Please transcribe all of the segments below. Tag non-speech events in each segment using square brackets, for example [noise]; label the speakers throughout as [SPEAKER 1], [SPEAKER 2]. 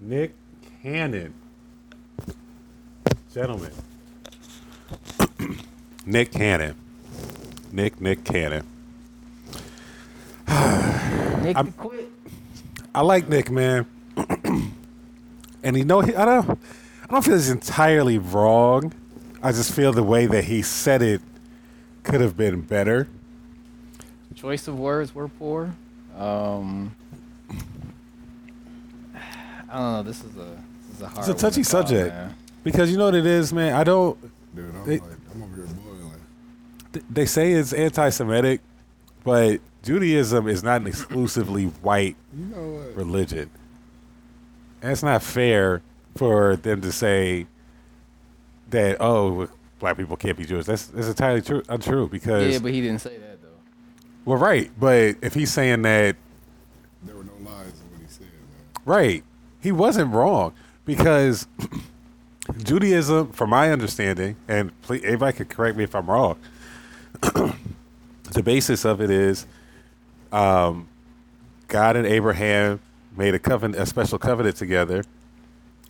[SPEAKER 1] Nick Cannon. Gentlemen. [clears throat] Nick Cannon. Nick, Nick Cannon. [sighs]
[SPEAKER 2] Nick
[SPEAKER 1] I'm-
[SPEAKER 2] quit.
[SPEAKER 1] I like Nick, man. [clears throat] and you know, he, I don't, I don't feel it's entirely wrong. I just feel the way that he said it could have been better.
[SPEAKER 2] Choice of words were poor. Um, I don't know. This is a this is a hard.
[SPEAKER 1] It's a
[SPEAKER 2] one to
[SPEAKER 1] touchy
[SPEAKER 2] call,
[SPEAKER 1] subject.
[SPEAKER 2] man.
[SPEAKER 1] because you know what it is, man. I don't.
[SPEAKER 3] Dude, I'm
[SPEAKER 1] They-
[SPEAKER 3] like, I'm over here boiling.
[SPEAKER 1] th- They say it's anti-Semitic, but Judaism is not an exclusively [laughs] white
[SPEAKER 3] You know what?
[SPEAKER 1] religion. And it's not fair for them to say that oh, black people can't be Jewish. That's that's entirely true, untrue. Because
[SPEAKER 2] Yeah, but he didn't say that though.
[SPEAKER 1] well, right. But if he's saying that
[SPEAKER 3] There were no lies in what he said, man.
[SPEAKER 1] right, he wasn't wrong because Judaism, from my understanding, and please, everybody could correct me if I'm wrong. [clears throat] the basis of it is, um, God and Abraham made a covenant, a special covenant together,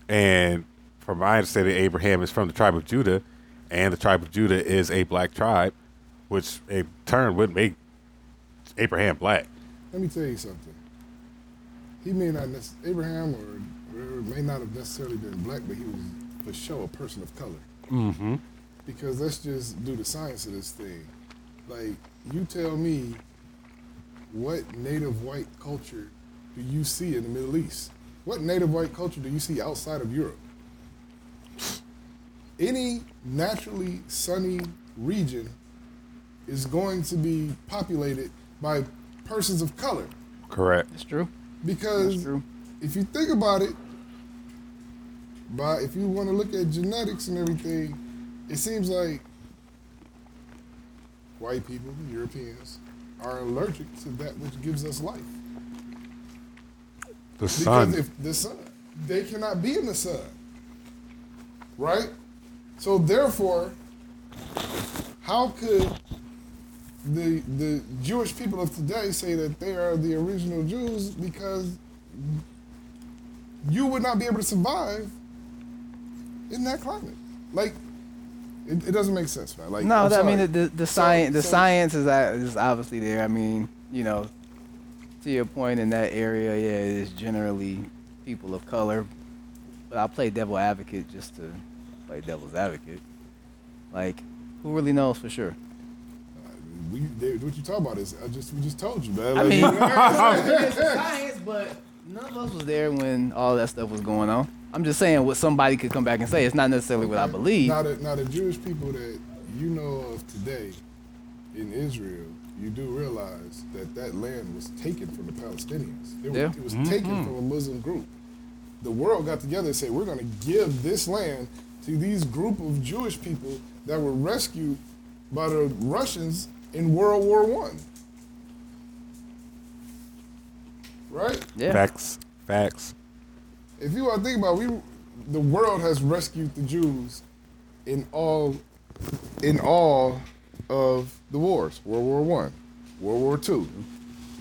[SPEAKER 1] and from my understanding, Abraham is from the tribe of Judah, and the tribe of Judah is a black tribe, which in turn would make Abraham black.
[SPEAKER 3] Let me tell you something. He may not, nec- Abraham or, or may not have necessarily been black, but he was for sure a person of color.
[SPEAKER 1] Mm-hmm.
[SPEAKER 3] Because let's just do the science of this thing. Like, you tell me what native white culture do you see in the Middle East? What native white culture do you see outside of Europe? Any naturally sunny region is going to be populated by persons of color.
[SPEAKER 1] Correct.
[SPEAKER 2] It's true.
[SPEAKER 3] Because
[SPEAKER 2] That's true.
[SPEAKER 3] if you think about it, by if you want to look at genetics and everything, it seems like white people, Europeans, are allergic to that which gives us life.
[SPEAKER 1] The
[SPEAKER 3] Because
[SPEAKER 1] sun.
[SPEAKER 3] if the sun, they cannot be in the sun, right? So therefore, how could the the Jewish people of today say that they are the original Jews because you would not be able to survive in that climate? Like, it, it doesn't make sense, man. Like,
[SPEAKER 2] No, that, I mean the the, science the
[SPEAKER 3] so-
[SPEAKER 2] science is is obviously there. I mean, you know, to your point in that area, yeah, it is generally people of color. But I'll play devil advocate just to play devil's advocate. Like, who really knows for sure?
[SPEAKER 3] We, they, what you talking about is I just we just told you, man.
[SPEAKER 2] I [laughs] [laughs] mean, it's [laughs] science, but none of us was there when all that stuff was going on. I'm just saying what somebody could come back and say. It's not necessarily what I believe.
[SPEAKER 3] Now the, now the Jewish people that you know of today in Israel, you do realize that that land was taken from the Palestinians. It, was- it was taken mm-hmm. from a Muslim group. The world got together and said, we're going to give this land to these group of Jewish people that were rescued by the Russians in World War One. Right?
[SPEAKER 2] Yeah.
[SPEAKER 1] Facts. Facts.
[SPEAKER 3] if you want to think about it, we the world has rescued the Jews in all in all of the wars. World War One, World War Two.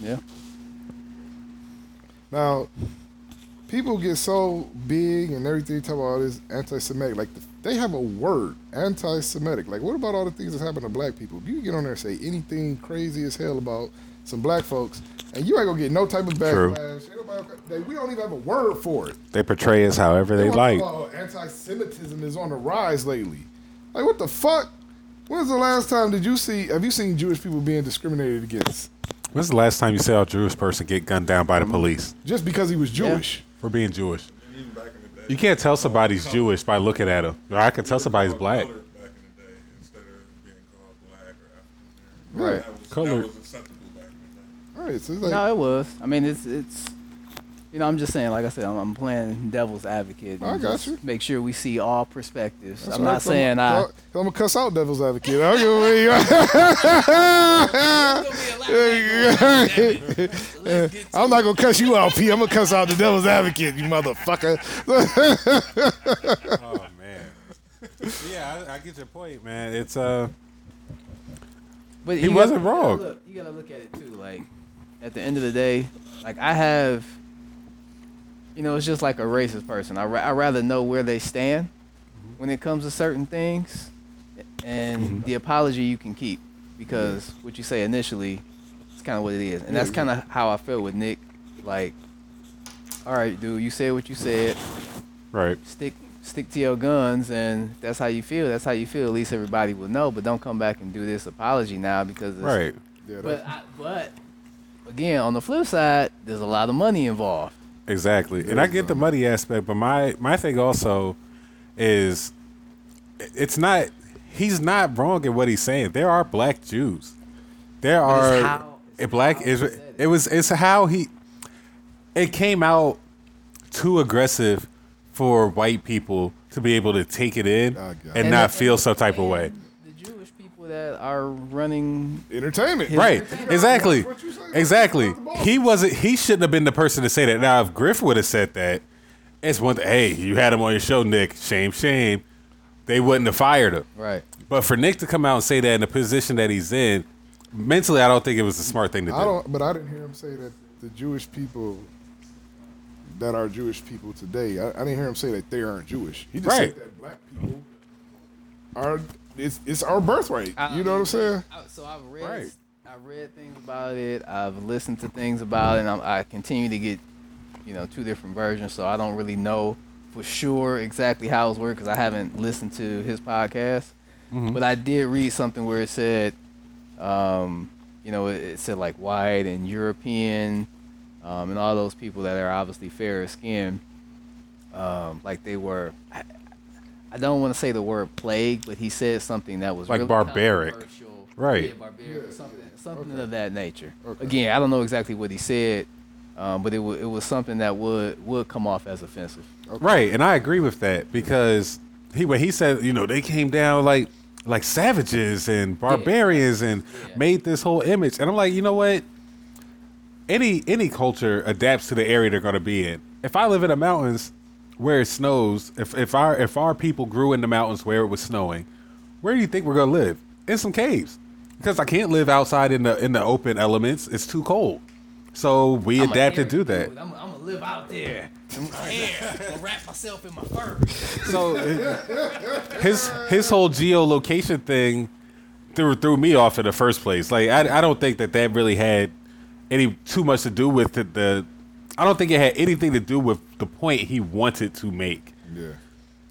[SPEAKER 2] Yeah.
[SPEAKER 3] Now, people get so big and everything talk about this anti-Semitic. Like they have a word, anti-Semitic. Like what about all the things that happen to black people? If you get on there and say anything crazy as hell about some black folks, and you ain't gonna get no type of
[SPEAKER 1] True.
[SPEAKER 3] backlash. Ain't nobody- like, we don't even have a word for it.
[SPEAKER 1] They portray us however they like.
[SPEAKER 3] Oh, anti-Semitism is on the rise lately. Like, what the fuck? When's the last time did you see? Have you seen Jewish people being discriminated against
[SPEAKER 1] When's the last time you saw a Jewish person get gunned down by the police
[SPEAKER 3] just because he was Jewish?
[SPEAKER 1] for being Jewish?
[SPEAKER 4] Even back in the day.
[SPEAKER 1] You can't tell somebody's Jewish by looking at them. Or I can tell somebody's black.
[SPEAKER 4] Colored Back in the day, instead of being called black or African
[SPEAKER 3] Right.
[SPEAKER 4] That was,
[SPEAKER 1] Colored.
[SPEAKER 4] that was acceptable back in the day.
[SPEAKER 3] All right, so like,
[SPEAKER 2] No, it was. I mean, it's it's. You know, I'm just saying. Like I said, I'm, I'm playing devil's advocate.
[SPEAKER 3] I got you.
[SPEAKER 2] Make sure we see all perspectives.
[SPEAKER 3] that's
[SPEAKER 2] I'm
[SPEAKER 3] all
[SPEAKER 2] not
[SPEAKER 3] right, so
[SPEAKER 2] saying I.
[SPEAKER 3] I'm, I'm gonna cuss out devil's advocate. I don't give a fuck. [laughs] I'm not gonna cuss you out, P. I'm gonna cuss out the devil's advocate, you motherfucker. [laughs]
[SPEAKER 1] Oh man. yeah, I, I get your point, man. It's uh,
[SPEAKER 2] But
[SPEAKER 1] He wasn't
[SPEAKER 2] gotta- you gotta
[SPEAKER 1] wrong.
[SPEAKER 2] look- You gotta look at it too. Like, at the end of the day, like I have you know, it's just like a racist person. I ra- I rather know where they stand
[SPEAKER 1] Mm-hmm.
[SPEAKER 2] when it comes to certain things, and the apology you can keep because what you say initially, it's kind of what it is, and
[SPEAKER 3] Yeah,
[SPEAKER 2] that's kind of how I feel with Nick. Like, all right, dude, you said what you said.
[SPEAKER 1] Right.
[SPEAKER 2] Stick stick to your guns, and that's how you feel. That's how you feel. At least everybody will know. But don't come back and do this apology now because it's,
[SPEAKER 1] Right.
[SPEAKER 3] Yeah,
[SPEAKER 2] But I, but again, on the flip side, there's a lot of money involved.
[SPEAKER 1] Exactly. And I get the money aspect, but my my thing also is it's not he's not wrong in what he's saying. There are black Jews. There
[SPEAKER 2] But it's
[SPEAKER 1] are
[SPEAKER 2] how- it's
[SPEAKER 1] a black Israel.
[SPEAKER 2] it.
[SPEAKER 1] It was it's how he it came out too aggressive for white people to be able to take it in
[SPEAKER 3] I got it.
[SPEAKER 1] and,
[SPEAKER 2] And
[SPEAKER 1] not
[SPEAKER 2] the-
[SPEAKER 1] feel some type of way.
[SPEAKER 2] and The Jewish people that are running
[SPEAKER 3] entertainment.
[SPEAKER 1] Right. Exactly.
[SPEAKER 3] That's what you say.
[SPEAKER 1] Exactly.
[SPEAKER 3] Out the.
[SPEAKER 1] He wasn't. He shouldn't have been the person to say that. Now, if Griff would have said that, it's one. thing. Hey, you had him on your show, Nick. Shame, shame. They wouldn't have fired him.
[SPEAKER 2] right.
[SPEAKER 1] But for Nick to come out and say that in the position that he's in, mentally, I don't think it was a smart thing to do.
[SPEAKER 3] I don't, but I didn't hear him say that the Jewish people that are Jewish people today. I, I didn't hear him say that they aren't Jewish. He just
[SPEAKER 1] Right.
[SPEAKER 3] said that black people are. It's it's our birthright. you know what I'm saying?
[SPEAKER 2] I- So I've read,
[SPEAKER 1] Right.
[SPEAKER 2] I read things about it. I've listened to things about it. And I'm, I continue to get, you know, two different versions. So I don't really know for sure exactly how it's worked because I haven't listened to his podcast. But I did read something where it said, um, you know, it, it said like white and European, um, and all those people that are obviously fairer skinned, um, like they were. I, I don't want to say the word plague, but he said something that was
[SPEAKER 1] Like
[SPEAKER 2] really
[SPEAKER 1] barbaric.
[SPEAKER 2] controversial.
[SPEAKER 1] Right.
[SPEAKER 2] Yeah, barbaric,
[SPEAKER 3] Yeah.
[SPEAKER 2] something, something
[SPEAKER 3] Okay.
[SPEAKER 2] of that nature.
[SPEAKER 3] Okay.
[SPEAKER 2] Again, I don't know exactly what he said, um, but it was it was something that would would come off as offensive.
[SPEAKER 1] Right, and I agree with that because he when he said, you know, they came down like like savages and barbarians and
[SPEAKER 2] Yeah.
[SPEAKER 1] made this whole image, and I'm like, you know what? Any any culture adapts to the area they're going to be in. If I live in the mountains where it snows, if if our if our people grew in the mountains where it was snowing, where do you think we're going to live? In some caves, because I can't live outside in the in the open elements. It's too cold. So we
[SPEAKER 2] I'm
[SPEAKER 1] adapt to do that.
[SPEAKER 2] I'm, I'm gonna live out there. [laughs] I'm gonna wrap myself in my fur.
[SPEAKER 1] So his his whole geolocation thing threw threw me off in the first place. Like I, I don't think that that really had any too much to do with the, the I don't think it had anything to do with the point he wanted to make.
[SPEAKER 3] Yeah.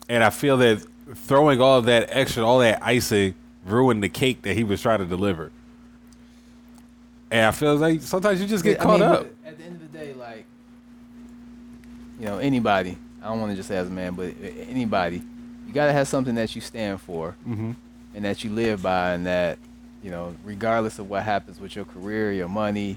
[SPEAKER 1] And I feel that throwing all of that extra, all that icing, ruined the cake that he was trying to deliver. And I feel like sometimes you just get
[SPEAKER 2] I
[SPEAKER 1] caught
[SPEAKER 2] mean,
[SPEAKER 1] up.
[SPEAKER 2] At the end of the day, like, you know, anybody. I don't want to just say as a man, but anybody, you gotta have something that you stand for,
[SPEAKER 1] Mm-hmm.
[SPEAKER 2] and that you live by, and that, you know, regardless of what happens with your career, your money,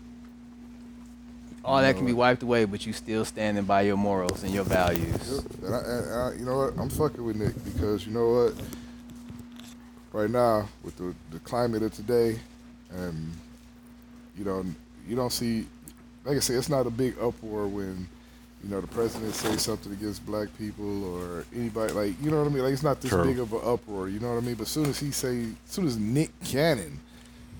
[SPEAKER 2] all that can be wiped away, but you still standing by your morals and your values.
[SPEAKER 3] Yep. And I, and I, you know what? I'm fucking with Nick because you know what? Right now, with the, the climate of today, and you know, you don't see, like I said, it's not a big uproar when you know the president says something against black people or anybody like you know what I mean. Like it's not this
[SPEAKER 1] True.
[SPEAKER 3] big of an uproar. You know what I mean? But as soon as he say, as soon as Nick Cannon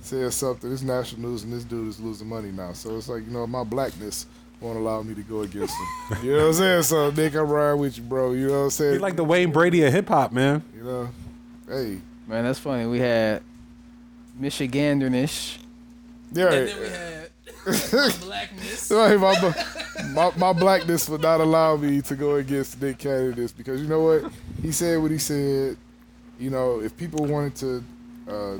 [SPEAKER 3] says something, it's national news, and this dude is losing money now. So it's like you know my blackness won't allow me to go against him. [laughs] you know what I'm saying? So Nick, I'm riding with you, bro. You know what I'm saying?
[SPEAKER 1] He like the Wayne Brady of hip hop, man.
[SPEAKER 3] you know, hey,
[SPEAKER 2] Man, that's funny. We had Michiganderness.
[SPEAKER 3] yeah.
[SPEAKER 2] And then we had [laughs] blackness.
[SPEAKER 3] Sorry, my, my my blackness would not allow me to go against Nick Cannon this because you know what he said what he said. You know, if people wanted to uh,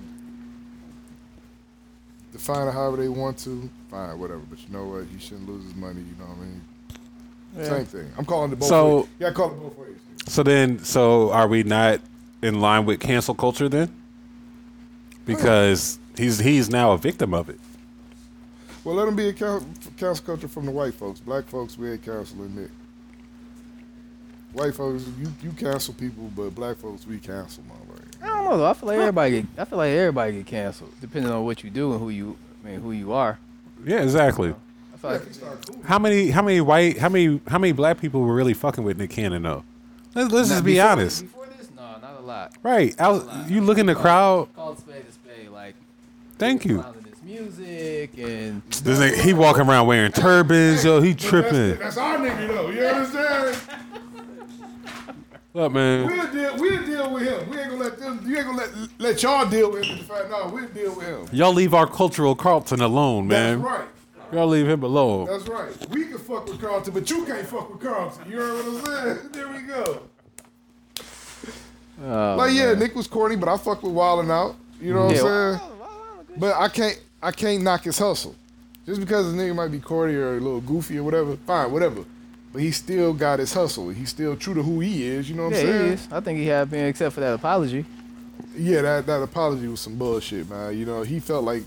[SPEAKER 3] define it however they want to, fine, whatever. But you know what, he shouldn't lose his money. You know what I mean? Same thing. I'm calling the both
[SPEAKER 1] So-
[SPEAKER 3] ways. Yeah, I call it both ways.
[SPEAKER 1] So then, so are we not in line with cancel culture then? Because he's he's now a victim of it.
[SPEAKER 3] Well, let him be a coun- council culture from the white folks. Black folks, we ain't canceling Nick. White folks, you, you cancel people, but black folks, we cancel, motherfucker.
[SPEAKER 2] I don't know though. I feel like everybody get. I feel like everybody get canceled, depending on what you do and who you. I mean, who you are.
[SPEAKER 1] Yeah, exactly.
[SPEAKER 2] I feel like
[SPEAKER 1] How many how many white how many how many black people were really fucking with Nick Cannon though? Let's, let's just be
[SPEAKER 2] before-
[SPEAKER 1] honest.
[SPEAKER 2] Before this, no, not a lot.
[SPEAKER 1] Right. I was, you look in the crowd.
[SPEAKER 2] Call a spade a spade. Like
[SPEAKER 1] Thank you.
[SPEAKER 2] clowning this music and
[SPEAKER 1] This nigga, he walking around wearing turbans, yo. He
[SPEAKER 3] That's,
[SPEAKER 1] tripping.
[SPEAKER 3] that's our nigga though. You understand?
[SPEAKER 1] What man?
[SPEAKER 3] We'll deal. We'll deal with him. We ain't gonna let them. You ain't gonna let let y'all deal with him. No, we'll deal with him.
[SPEAKER 1] Y'all leave our cultural Carlton alone, man.
[SPEAKER 3] That's right.
[SPEAKER 1] Y'all leave him alone.
[SPEAKER 3] That's right. We can fuck with Carlton, but you can't fuck with Carlton. You heard what I'm saying? [laughs] There we go.
[SPEAKER 2] oh,
[SPEAKER 3] Like yeah, Nick was corny, but I fuck with Wildin' Out. You know what
[SPEAKER 2] Yeah.
[SPEAKER 3] I'm saying? But I can't I can't knock his hustle. Just because the nigga might be corny or a little goofy or whatever, fine, whatever. But he still got his hustle. He's still true to who he is. You know what
[SPEAKER 2] yeah,
[SPEAKER 3] I'm saying?
[SPEAKER 2] Yeah, he
[SPEAKER 3] saying?
[SPEAKER 2] is. I think he had been, except for that apology.
[SPEAKER 3] Yeah, that that apology was some bullshit, man. You know, he felt like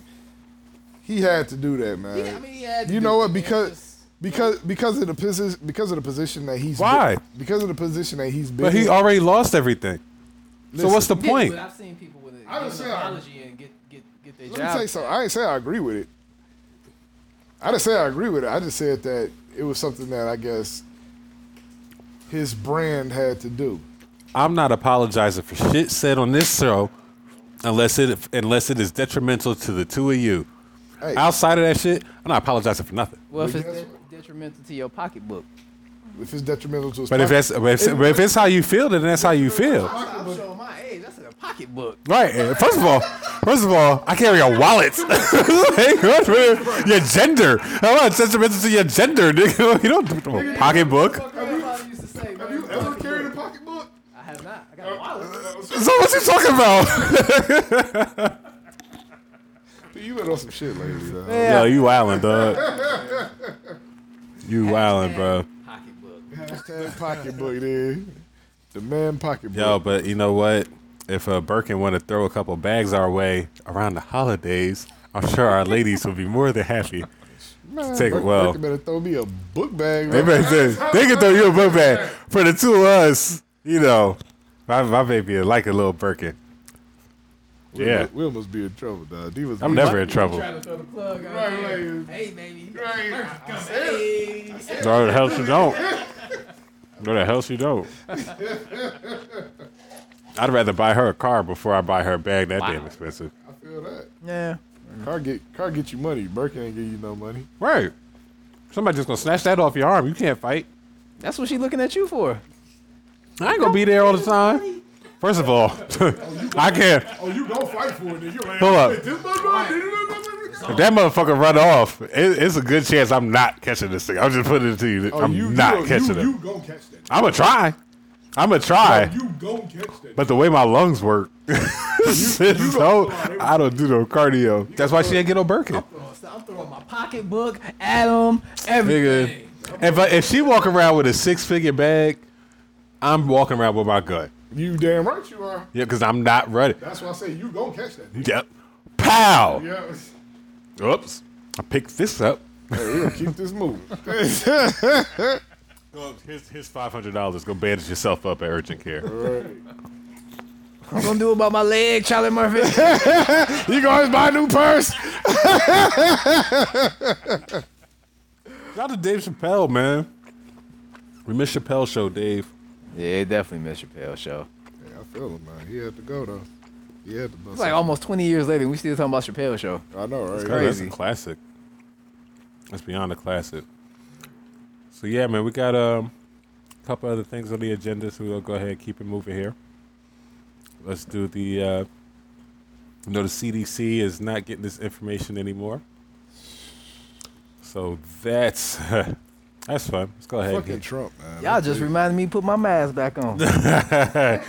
[SPEAKER 3] he had to do that, man.
[SPEAKER 2] Yeah, I mean, he had to
[SPEAKER 3] you
[SPEAKER 2] do
[SPEAKER 3] know what?
[SPEAKER 2] man.
[SPEAKER 3] Because
[SPEAKER 2] Just-
[SPEAKER 3] because because of the position because of the position that he's
[SPEAKER 1] Why?
[SPEAKER 3] been- because of the position that he's been.
[SPEAKER 1] But he
[SPEAKER 3] in.
[SPEAKER 1] already lost everything. So what's the
[SPEAKER 2] Yeah,
[SPEAKER 1] point?
[SPEAKER 2] but I've seen people with a,
[SPEAKER 3] I
[SPEAKER 2] give
[SPEAKER 3] didn't
[SPEAKER 2] an
[SPEAKER 3] say I-
[SPEAKER 2] apology and get get get their
[SPEAKER 3] Let
[SPEAKER 2] job.
[SPEAKER 3] me tell you something. I didn't say I agree with it. I didn't say I agree with it. I just said that it was something that I guess his brand had to do.
[SPEAKER 1] I'm not apologizing for shit said on this show unless it unless it is detrimental to the two of you.
[SPEAKER 3] Hey,
[SPEAKER 1] Outside of that shit, I'm not apologizing for nothing.
[SPEAKER 2] Well, if it's de- detrimental to your pocketbook.
[SPEAKER 3] if it's detrimental to his
[SPEAKER 1] But if
[SPEAKER 3] pocket-
[SPEAKER 1] that's but if, but if it's how you feel, then that's how you feel.
[SPEAKER 2] Pocketbook.
[SPEAKER 1] Right. Eh, first of all, first of all, I carry a wallet. [laughs] Hey, what's your gender. How much detrimental to your gender, nigga? [laughs] You don't do a pocketbook.
[SPEAKER 2] Grandfather used to say,
[SPEAKER 3] have you ever carried a pocketbook?
[SPEAKER 2] I have not. I got a wallet.
[SPEAKER 1] So what's he talking about? [laughs]
[SPEAKER 3] You been on some shit lately, though.
[SPEAKER 1] Yo, you wildin', dog. You wildin', bro.
[SPEAKER 2] Pocketbook.
[SPEAKER 3] Hashtag pocketbook, dude. The man pocketbook.
[SPEAKER 1] Yo, but you know what? If uh, Birkin want to throw a couple bags our way around the holidays, I'm sure our ladies will be more than happy.
[SPEAKER 3] Man,
[SPEAKER 1] take it well.
[SPEAKER 3] Burke better throw me a book bag.
[SPEAKER 1] They,
[SPEAKER 3] man.
[SPEAKER 1] better, they can throw you a book bag for the two of us. You know, my, my baby is like a little Birkin.
[SPEAKER 3] We
[SPEAKER 1] Yeah,
[SPEAKER 3] we almost be in trouble, dog. D was
[SPEAKER 1] I'm never in trouble.
[SPEAKER 2] Trying to throw the plug out
[SPEAKER 3] Right, right.
[SPEAKER 2] Hey, baby.
[SPEAKER 3] Right.
[SPEAKER 2] Hey.
[SPEAKER 1] No, the hell she don't. No, the hell she don't. [laughs] I'd rather buy her a car before I buy her a bag that damn expensive.
[SPEAKER 3] I feel that.
[SPEAKER 2] Yeah.
[SPEAKER 3] Car get car get you money. Birkin ain't give you no money.
[SPEAKER 1] Right. Somebody just gonna snatch that off your arm. You can't fight.
[SPEAKER 2] That's what she looking at you for.
[SPEAKER 1] I ain't gonna be there all the time. First of all, [laughs] I can't.
[SPEAKER 3] Oh, you don't fight for it? Then you're like,
[SPEAKER 1] Hold up. If that motherfucker run off, it, it's a good chance I'm not catching this thing. I'm just putting it to you.
[SPEAKER 3] Oh,
[SPEAKER 1] I'm
[SPEAKER 3] you,
[SPEAKER 1] not
[SPEAKER 3] you,
[SPEAKER 1] catching
[SPEAKER 3] you,
[SPEAKER 1] it.
[SPEAKER 3] You gonna catch that?
[SPEAKER 1] I'm gonna try. I'm gonna try.
[SPEAKER 3] You gonna catch that?
[SPEAKER 1] But the way my lungs work, [laughs] so I don't do no cardio. That's why she ain't get no Birkin.
[SPEAKER 2] I'm throwing my pocketbook, Adam,
[SPEAKER 1] Nigga,
[SPEAKER 2] everything.
[SPEAKER 1] if I, if she walk around with a six figure bag, I'm walking around with my gun.
[SPEAKER 3] You damn right you are.
[SPEAKER 1] Yeah, because I'm not ready.
[SPEAKER 3] That's why I say you gonna catch that.
[SPEAKER 1] Yep. Pow.
[SPEAKER 3] Yeah.
[SPEAKER 1] Oops. I picked this up.
[SPEAKER 3] Hey, we gonna keep this moving. [laughs] [laughs]
[SPEAKER 1] Well, here's, here's five hundred dollars. Go bandage yourself up at urgent care.
[SPEAKER 3] Right.
[SPEAKER 2] I'm gonna do about my leg, Charlie Murphy. [laughs]
[SPEAKER 3] You gonna buy a new purse? [laughs]
[SPEAKER 1] Shout out to Dave Chappelle, man. We missed Chappelle show, Dave.
[SPEAKER 2] yeah, it definitely missed Chappelle show.
[SPEAKER 3] Yeah, I feel him, man. He had to go though. He had to. Bust
[SPEAKER 2] It's like almost 20 years later, and we still talking about Chappelle show.
[SPEAKER 3] I know, right?
[SPEAKER 1] That's
[SPEAKER 2] crazy.
[SPEAKER 1] a classic. That's beyond a classic. So yeah, man, we got um, a couple other things on the agenda, so we'll go ahead and keep it moving here. Let's do the. Uh, you know, the CDC is not getting this information anymore, so that's [laughs] that's fun. Let's go ahead. and
[SPEAKER 3] Fucking
[SPEAKER 1] get-
[SPEAKER 3] Trump, man.
[SPEAKER 2] Y'all just reminded me to put my mask back on. [laughs] I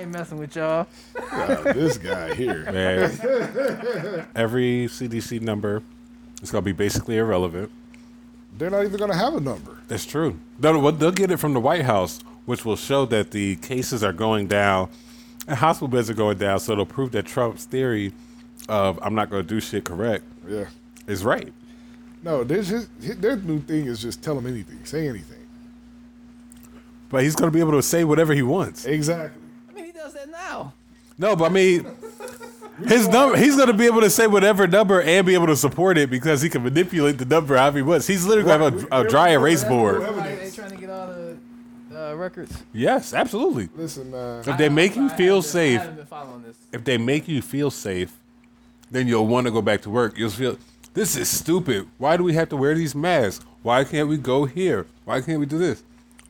[SPEAKER 2] ain't messing with y'all.
[SPEAKER 3] God, this guy here.
[SPEAKER 1] Man, every CDC number is gonna be basically irrelevant.
[SPEAKER 3] They're not even gonna have a number.
[SPEAKER 1] That's true. They'll, they'll get it from the White House, which will show that the cases are going down and hospital beds are going down. So it'll prove that Trump's theory of "I'm not going to do shit" correct
[SPEAKER 3] Yeah.
[SPEAKER 1] is right.
[SPEAKER 3] No, there's his, his, their new thing is just tell him anything, say anything.
[SPEAKER 1] But he's going to be able to say whatever he wants.
[SPEAKER 3] Exactly.
[SPEAKER 2] I mean, he does that now.
[SPEAKER 1] No, but I mean, his number. He's going to be able to say whatever number and be able to support it because he can manipulate the number however he wants. He's literally going to have a, a dry erase board.
[SPEAKER 2] Like, they trying to get all the uh, records.
[SPEAKER 1] Yes, absolutely.
[SPEAKER 3] Listen, man.
[SPEAKER 1] If they make you feel
[SPEAKER 2] haven't been- I
[SPEAKER 1] safe,
[SPEAKER 2] haven't been following this.
[SPEAKER 1] if they make you feel safe then you'll want to go back to work. You'll feel this is stupid. Why do we have to wear these masks? Why can't we go here? Why can't we do this?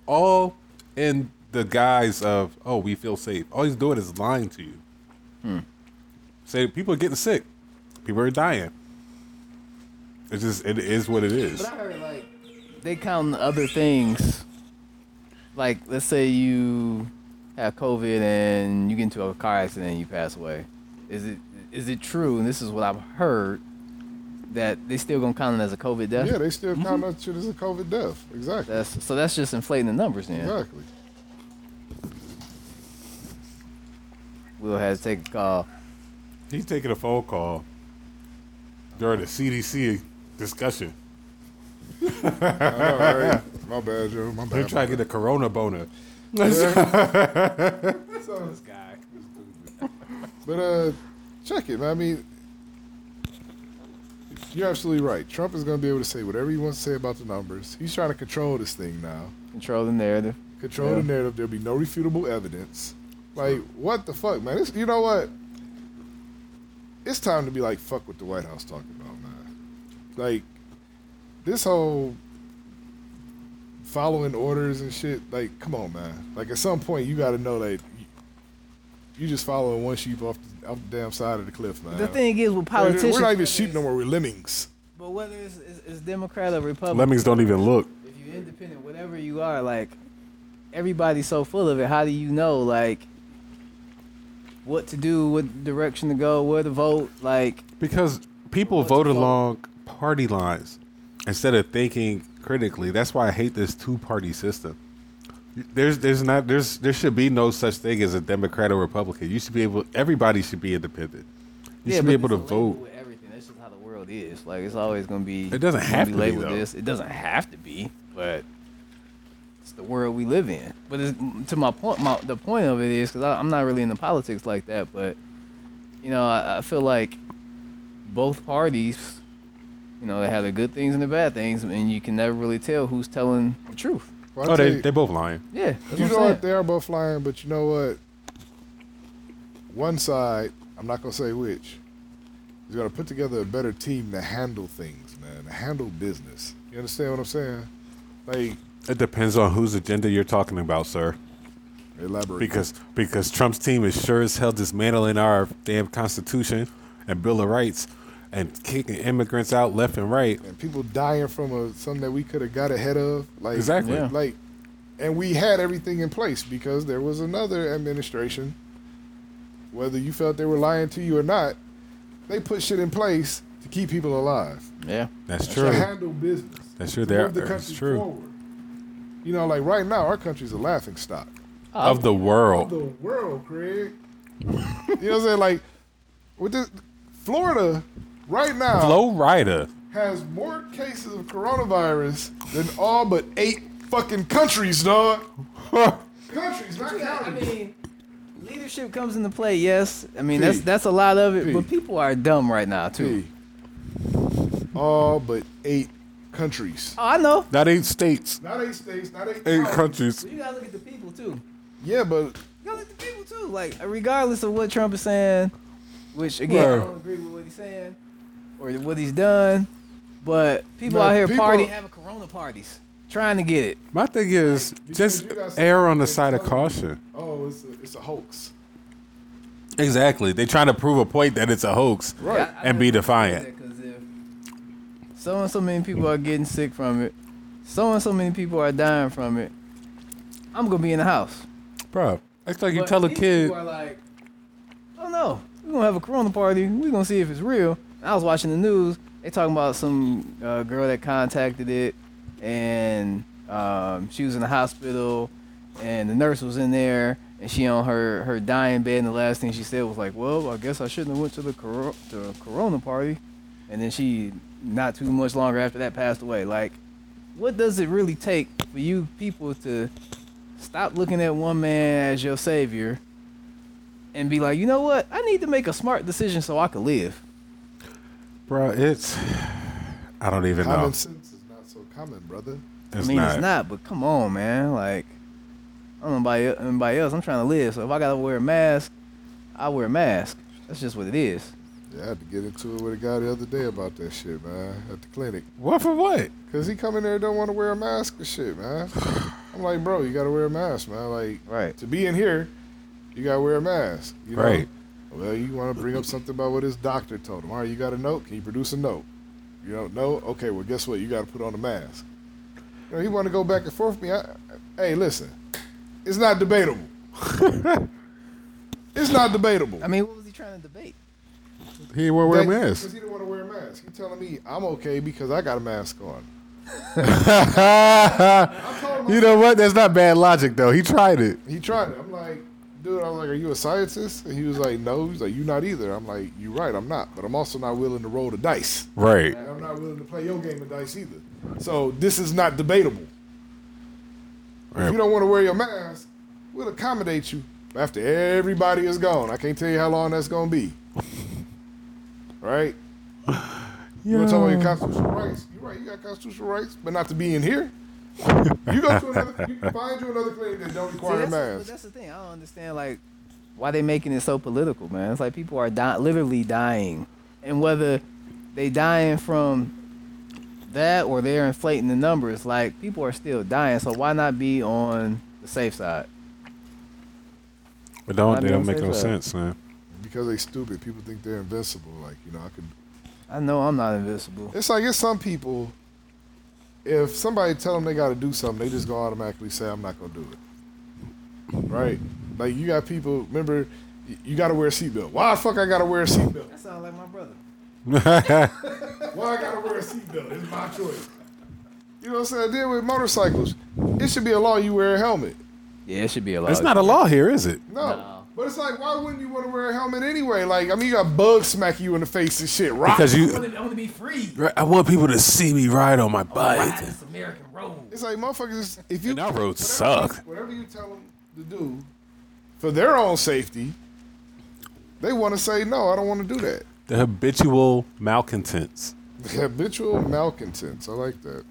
[SPEAKER 1] All in the guise of oh, we feel safe. All he's doing is lying to you. Say people are getting sick. People are dying. It's just it is what it is.
[SPEAKER 2] But I heard like they count other things. Like let's say you have COVID and you get into a car accident and you pass away. Is it is it true? And this is what I've heard that they still gonna count it as a COVID death.
[SPEAKER 3] Yeah, they still count mm-hmm. that shit as a COVID death. Exactly.
[SPEAKER 2] That's so that's just inflating the numbers. Then
[SPEAKER 3] Exactly.
[SPEAKER 2] we'll have to take a call.
[SPEAKER 1] He's taking a phone call during the CDC discussion.
[SPEAKER 3] I know, right? My bad, Joe. My
[SPEAKER 1] They're trying to get a corona boner.
[SPEAKER 3] So- this guy. But uh, check it, man. I mean, you're absolutely right. Trump is going to be able to say whatever he wants to say about the numbers. He's trying to control this thing now.
[SPEAKER 2] Control the narrative.
[SPEAKER 3] Control the narrative. There'll be no refutable evidence. Like, what the fuck, man? It's, you know what? It's time to be like, fuck what the White House talking about, man. Like, this whole following orders and shit. Like, come on, man. Like, at some point, you got to know that you, you just following one sheep off the, off the damn side of the cliff, man.
[SPEAKER 2] The thing is with
[SPEAKER 3] We're-
[SPEAKER 2] politicians,
[SPEAKER 3] we're not even sheep no more. We're lemmings.
[SPEAKER 2] but whether it's, it's, it's Democrat or Republican,
[SPEAKER 1] Lemmings don't even look.
[SPEAKER 2] if you're independent, whatever you are, like everybody's so full of it. How do you know, like, what to do, what direction to go, where to vote? Like,
[SPEAKER 1] Because people vote along party lines instead of thinking critically. That's why I hate this two party system. There's there's not there's there should be no such thing as a Democrat or Republican. You should be able everybody should be independent. You should be able to
[SPEAKER 2] it's a label
[SPEAKER 1] vote.
[SPEAKER 2] everything. That's just how the world is. Like, it's always gonna be.
[SPEAKER 1] It doesn't have to be, though.
[SPEAKER 2] this. It doesn't have to be, but the world we live in. But it's, to my point, my, the point of it is because I'm not really into politics like that. But you know, I, I feel like both parties, you know, they have the good things and the bad things, and you can never really tell who's telling the truth.
[SPEAKER 3] Well, oh, I
[SPEAKER 1] Oh, they
[SPEAKER 3] you-
[SPEAKER 1] they both lying.
[SPEAKER 2] Yeah,
[SPEAKER 3] you
[SPEAKER 2] what
[SPEAKER 3] know what? They are both lying, but you know what? One side, I'm not gonna say which, is gonna put together a better team to handle things, man, to handle business. You understand what I'm saying? Like,
[SPEAKER 1] It depends on whose agenda you're talking about, sir.
[SPEAKER 3] elaborate.
[SPEAKER 1] Because because Trump's team is sure as hell dismantling our damn Constitution and Bill of Rights and kicking immigrants out left and right.
[SPEAKER 3] and people dying from a, something that we could have got ahead of, like
[SPEAKER 1] Exactly.
[SPEAKER 2] Yeah.
[SPEAKER 3] like, and we had everything in place because there was another administration. Whether you felt they were lying to you or not, they put shit in place to keep people alive.
[SPEAKER 2] Yeah,
[SPEAKER 1] That's
[SPEAKER 3] to
[SPEAKER 1] true.
[SPEAKER 3] handle business.
[SPEAKER 1] That's true.
[SPEAKER 3] To
[SPEAKER 1] There,
[SPEAKER 3] move the
[SPEAKER 1] it's
[SPEAKER 3] country
[SPEAKER 1] true.
[SPEAKER 3] forward. You know, like right now, our country's a laughing stock
[SPEAKER 1] Of the world.
[SPEAKER 3] of the world, Craig. [laughs] you know what I'm saying? Like with this, Florida right now
[SPEAKER 1] Flow Rider.
[SPEAKER 3] has more cases of coronavirus than all but eight fucking countries, dog. [laughs] countries, not
[SPEAKER 2] I mean, leadership comes into play. Yes, I mean that's
[SPEAKER 3] P.
[SPEAKER 2] that's a lot of it.
[SPEAKER 3] P.
[SPEAKER 2] But people are dumb right now too.
[SPEAKER 3] All but eight countries.
[SPEAKER 2] Oh, I know.
[SPEAKER 1] Not eight states,
[SPEAKER 3] Not eight states, not eight,
[SPEAKER 1] eight
[SPEAKER 3] counties.
[SPEAKER 1] countries.
[SPEAKER 2] But you gotta look at the people too.
[SPEAKER 3] Yeah, but
[SPEAKER 2] You gotta look at the people too. Like regardless of what Trump is saying, which again I
[SPEAKER 1] Right.
[SPEAKER 2] don't agree with what he's saying or what he's done, but people
[SPEAKER 3] Man,
[SPEAKER 2] out here
[SPEAKER 3] people-
[SPEAKER 2] party having Corona parties, trying to get it.
[SPEAKER 1] My thing is just
[SPEAKER 3] you got
[SPEAKER 1] err on the side of
[SPEAKER 3] to tell me.
[SPEAKER 1] caution.
[SPEAKER 3] oh, it's a, it's a hoax.
[SPEAKER 1] Exactly. They're trying to prove a point that it's a hoax
[SPEAKER 3] Right.
[SPEAKER 2] I- I
[SPEAKER 1] and be
[SPEAKER 2] never
[SPEAKER 1] defiant.
[SPEAKER 2] understood that 'cause if so and so many people are getting sick from it, so and so many people are dying from it. I'm gonna be in the house.
[SPEAKER 1] Bro, it's like you
[SPEAKER 2] But
[SPEAKER 1] tell a
[SPEAKER 2] these
[SPEAKER 1] kid,
[SPEAKER 2] people are like, oh no, we're gonna have a Corona party. We're gonna see if it's real. I was watching the news. They talking about some uh, girl that contacted it, and um, she was in the hospital, and the nurse was in there, and she on her her dying bed. And the last thing she said was like, "Well, I guess I shouldn't have went to the cor- the Corona party." And then she, not too much longer after that, passed away. Like, what does it really take for you people to stop looking at one man as your savior and be like, you know what? I need to make a smart decision so I can live.
[SPEAKER 1] bro, it's I don't even
[SPEAKER 3] Common
[SPEAKER 1] know.
[SPEAKER 3] sense is not so common, brother.
[SPEAKER 1] It's
[SPEAKER 2] I mean,
[SPEAKER 1] not.
[SPEAKER 2] it's not, but come on, man. Like, I don't know anybody else. I'm trying to live, so if I gotta wear a mask, I wear a mask. That's just what it is.
[SPEAKER 3] Yeah, I had to get into it with a guy the other day about that shit, man, at the clinic.
[SPEAKER 1] What for what?
[SPEAKER 3] Cause he come in there and don't want to wear a mask and shit, man. [sighs] I'm like, bro, you gotta wear a mask, man. Like,
[SPEAKER 2] Right.
[SPEAKER 3] to be in here, you gotta wear a mask. You know?
[SPEAKER 1] Right.
[SPEAKER 3] Well, you want to bring up something about what his doctor told him. All right, you got a note? Can you produce a note? You don't know? Okay, well, guess what? You got to put on a mask. You know, he want to go back and forth with me. I, hey, listen, it's not debatable. [laughs] it's not debatable.
[SPEAKER 2] I mean, what was he trying to debate?
[SPEAKER 1] He didn't want to wear a mask.
[SPEAKER 3] Because he didn't want to wear a mask. He telling me I'm okay because I got a mask on. [laughs]
[SPEAKER 1] you know what? That's not bad logic though. He tried it.
[SPEAKER 3] He tried it. I'm like, dude, I was like, are you a scientist? And he was like, no. He's like, you not either. I'm like, you're right, I'm not. But I'm also not willing to roll the dice.
[SPEAKER 1] Right.
[SPEAKER 3] And I'm not willing to play your game of dice either. So this is not debatable. If you don't want to wear your mask, we'll accommodate you after everybody is gone. I can't tell you how long that's gonna be. Right? [sighs] You want to talk about your constitutional rights? You're right. You got constitutional rights, but not to be in here. You go to another. You find you another clinic that don't
[SPEAKER 2] See,
[SPEAKER 3] require a
[SPEAKER 2] that's, but
[SPEAKER 3] mask.
[SPEAKER 2] that's the thing. I don't understand like why they making it so political, man. It's like people are di- literally dying, and whether they dying from that or they're inflating the numbers, like people are still dying. So why not be on the safe side?
[SPEAKER 1] But don't
[SPEAKER 2] Not
[SPEAKER 1] they don't make no
[SPEAKER 2] safe,
[SPEAKER 1] sense, man.
[SPEAKER 3] Because they're stupid. People think they're invincible. Like you know, I could.
[SPEAKER 2] I know I'm not invincible.
[SPEAKER 3] It's like it's some people. If somebody tell them they got to do something, they just go automatically say, "I'm not gonna do it." Right? Like you got people. Remember, you got to wear a seatbelt. Why the fuck I got to wear a seatbelt?
[SPEAKER 2] That sounds like my brother. [laughs]
[SPEAKER 3] Why I got to wear a seatbelt? It's my choice. You know what I'm saying? Then with motorcycles, it should be a law you wear a helmet.
[SPEAKER 2] Yeah, it should be a law.
[SPEAKER 1] It's not a law here, is it?
[SPEAKER 3] No.
[SPEAKER 2] No.
[SPEAKER 3] But it's like, why wouldn't you want to wear a helmet anyway? Like, I mean, you got bugs smacking you in the face and shit. right?
[SPEAKER 1] Because you,
[SPEAKER 2] I want to be free.
[SPEAKER 1] I want people to see me ride on my bike.
[SPEAKER 2] this American road.
[SPEAKER 3] It's like motherfuckers. If you
[SPEAKER 1] And our roads
[SPEAKER 3] whatever-
[SPEAKER 1] suck.
[SPEAKER 3] Whatever you tell them to do for their own safety, they want to say no. I don't want to do that.
[SPEAKER 1] The habitual malcontents.
[SPEAKER 3] The habitual malcontents. I like that.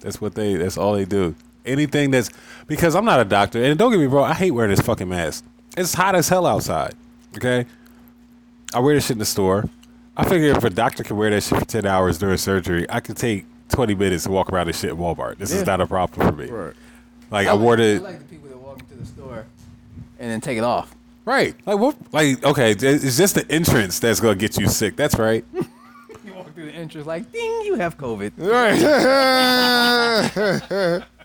[SPEAKER 1] That's what they. That's all they do. Anything that's because I'm not a doctor, and don't get me wrong, I hate wearing this fucking mask. It's hot as hell outside. Okay, I wear this shit in the store. I figure if a doctor can wear that shit for ten hours during surgery, I could take twenty minutes to walk around this shit in Walmart. This is
[SPEAKER 2] Yeah.
[SPEAKER 1] not a problem for me.
[SPEAKER 3] Right.
[SPEAKER 1] Like I wore
[SPEAKER 2] I like the people that walk into the store and then take it off.
[SPEAKER 1] right. Like what? Like okay, it's just the entrance that's gonna get you sick. That's right. [laughs]
[SPEAKER 2] You walk through the entrance like, ding, you have COVID.
[SPEAKER 3] Right. [laughs] [laughs]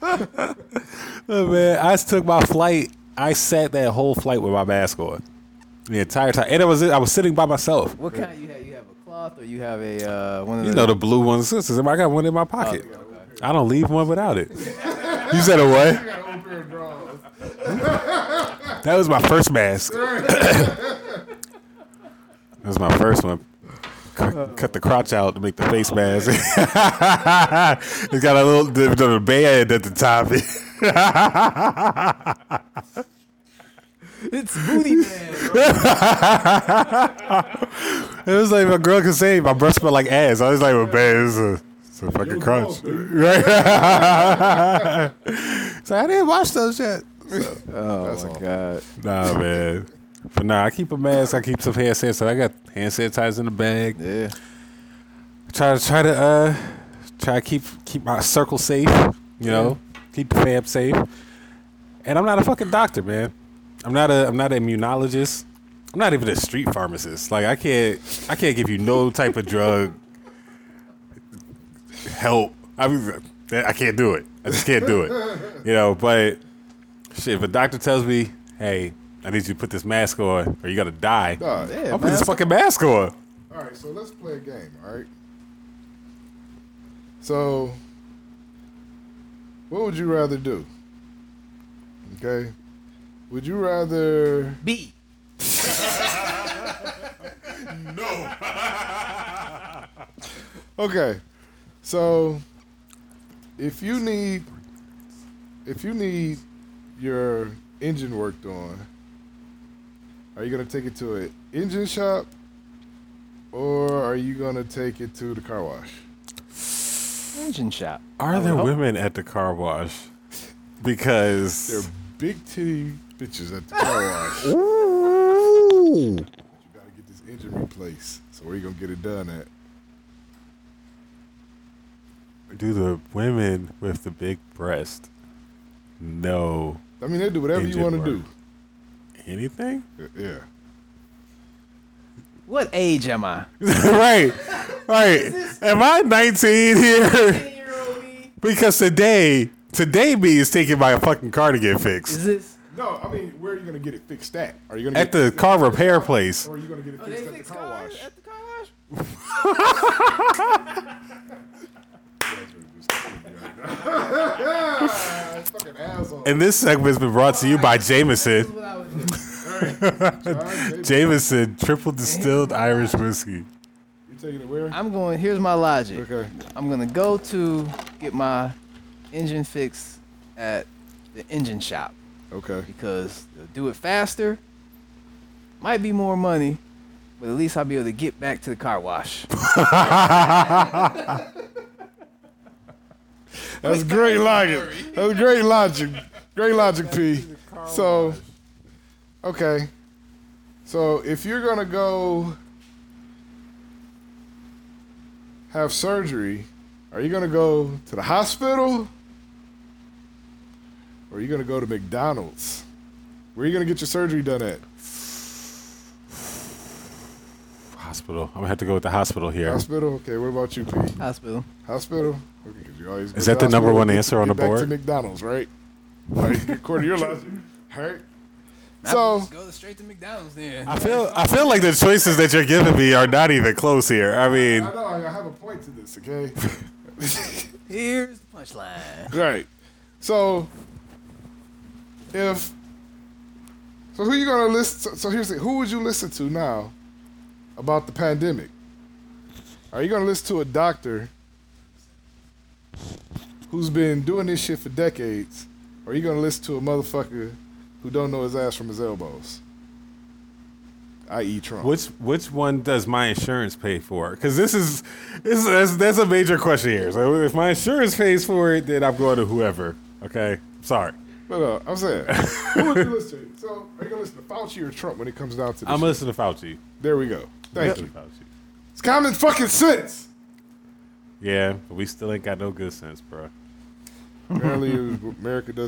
[SPEAKER 3] [laughs]
[SPEAKER 1] Oh, man, I took my flight. I sat that whole flight with my mask on the entire time, and it was I was sitting by myself.
[SPEAKER 2] What kind you have? You have a cloth or you have a uh, one of
[SPEAKER 1] You know the blue ones. Sisters, I got one in my pocket.
[SPEAKER 2] okay, okay.
[SPEAKER 1] I don't leave one without it. You said a what?
[SPEAKER 3] Got an old pair of drawers.
[SPEAKER 1] That was my first mask. [laughs] that was my first one. Cut, cut the crotch out to make the face mask. [laughs] it's got a little the, the band at the top. [laughs]
[SPEAKER 2] It's booty man.
[SPEAKER 1] It was like my girl could say my breath smelled like ass. I was like, well, man, it's a, it's a fucking crunch. Right? [laughs] so I didn't watch those yet.
[SPEAKER 2] Oh
[SPEAKER 3] That's
[SPEAKER 2] my god.
[SPEAKER 1] Nah, man. But nah, I keep a mask. I keep some hand sanitizer. I got hand sanitizer in the bag.
[SPEAKER 2] Yeah.
[SPEAKER 1] Try to try to uh try to keep keep my circle safe. You know, keep the fam safe. And I'm not a fucking doctor, man. I'm not a I'm not an immunologist. I'm not even a street pharmacist. Like I can't I can't give you no type of drug help. I mean, I can't do it. I just can't do it. You know, but shit, if a doctor tells me, "Hey, I need you to put this mask on, or you gotta die,"
[SPEAKER 3] Nah.
[SPEAKER 2] Yeah,
[SPEAKER 1] I'll put this
[SPEAKER 2] man.
[SPEAKER 1] fucking mask on.
[SPEAKER 3] All right, so let's play a game. All right. So, what would you rather do? Okay. Would you rather?
[SPEAKER 2] B. [laughs] No. [laughs]
[SPEAKER 3] Okay. So, if you need, if you need your engine worked on, are you gonna take it to an engine shop, or are you gonna take it to the car wash?
[SPEAKER 2] Engine shop.
[SPEAKER 1] Are there
[SPEAKER 2] hope-
[SPEAKER 1] women at the car wash? Because
[SPEAKER 3] They're big titty bitches at the car wash. [laughs]
[SPEAKER 1] Ooh.
[SPEAKER 3] You gotta get this engine replaced. So where you gonna get it done at?
[SPEAKER 1] Do the women with the big breast know
[SPEAKER 3] I mean, they do whatever you
[SPEAKER 1] Engine
[SPEAKER 3] want to
[SPEAKER 1] work.
[SPEAKER 3] Do.
[SPEAKER 1] anything?
[SPEAKER 3] Yeah.
[SPEAKER 2] What age am I? [laughs]
[SPEAKER 1] right, right. Am I 19 here? because today, today me is taking my fucking car to get fixed
[SPEAKER 2] Is this?
[SPEAKER 3] No, I mean, where are you gonna get it fixed at? Are you gonna
[SPEAKER 1] at
[SPEAKER 3] get
[SPEAKER 1] the car repair place.
[SPEAKER 3] or are you gonna get it oh, fixed at the car wash?
[SPEAKER 2] at the car wash? [laughs] [laughs]
[SPEAKER 1] And this segment's been brought to you by Jameson.
[SPEAKER 2] What I was doing.
[SPEAKER 1] Jameson triple distilled Irish whiskey.
[SPEAKER 3] You taking it where?
[SPEAKER 2] I'm going. Here's my logic.
[SPEAKER 3] Okay.
[SPEAKER 2] I'm gonna go to get my engine fixed at the engine shop
[SPEAKER 3] Okay.
[SPEAKER 2] because they'll do it faster. Might be more money, but at least I'll be able to get back to the car wash. [laughs]
[SPEAKER 3] That's great logic. That's great logic. Great logic, P. So, okay. So if you're gonna go have surgery, are you gonna go to the hospital? Or are you gonna go to McDonald's? Where are you gonna get your surgery done at?
[SPEAKER 1] Hospital. I'm gonna have to go with the hospital here.
[SPEAKER 3] Hospital. Okay. What about you, Pete?
[SPEAKER 2] Hospital.
[SPEAKER 3] Hospital. Okay, 'cause you always go
[SPEAKER 1] Is
[SPEAKER 3] to
[SPEAKER 1] that the number
[SPEAKER 3] hospital,
[SPEAKER 1] one
[SPEAKER 3] get-
[SPEAKER 1] answer on
[SPEAKER 3] get
[SPEAKER 1] the
[SPEAKER 3] back To
[SPEAKER 1] board?
[SPEAKER 3] McDonald's, right? All right. According to your logic. [laughs] All right. So.
[SPEAKER 2] go straight to McDonald's then.
[SPEAKER 1] I feel I feel like the choices that you're giving me are not even close here. I mean,
[SPEAKER 3] I know I have a point to this, okay? [laughs]
[SPEAKER 2] Here's the punchline.
[SPEAKER 3] right. So if so who are you gonna listen so, so here's the who would you listen to now about the pandemic? Are you gonna listen to a doctor who's been doing this shit for decades? Or are you gonna listen to a motherfucker who don't know his ass from his elbows? I.e. Trump.
[SPEAKER 1] which which one does my insurance pay for? Because this is this is that's, that's a major question here. So if my insurance pays for it, then I'm going to whoever. Okay, sorry.
[SPEAKER 3] But uh, I'm saying, who would you listen to? So, are you gonna listen to Fauci or Trump when it comes down to this?
[SPEAKER 1] I'm
[SPEAKER 3] shit?
[SPEAKER 1] listening to Fauci.
[SPEAKER 3] There we go. Thank you.
[SPEAKER 1] Fauci.
[SPEAKER 3] It's common fucking sense.
[SPEAKER 1] Yeah, but we still ain't got no good sense, bro.
[SPEAKER 3] Apparently, [laughs] America doesn't.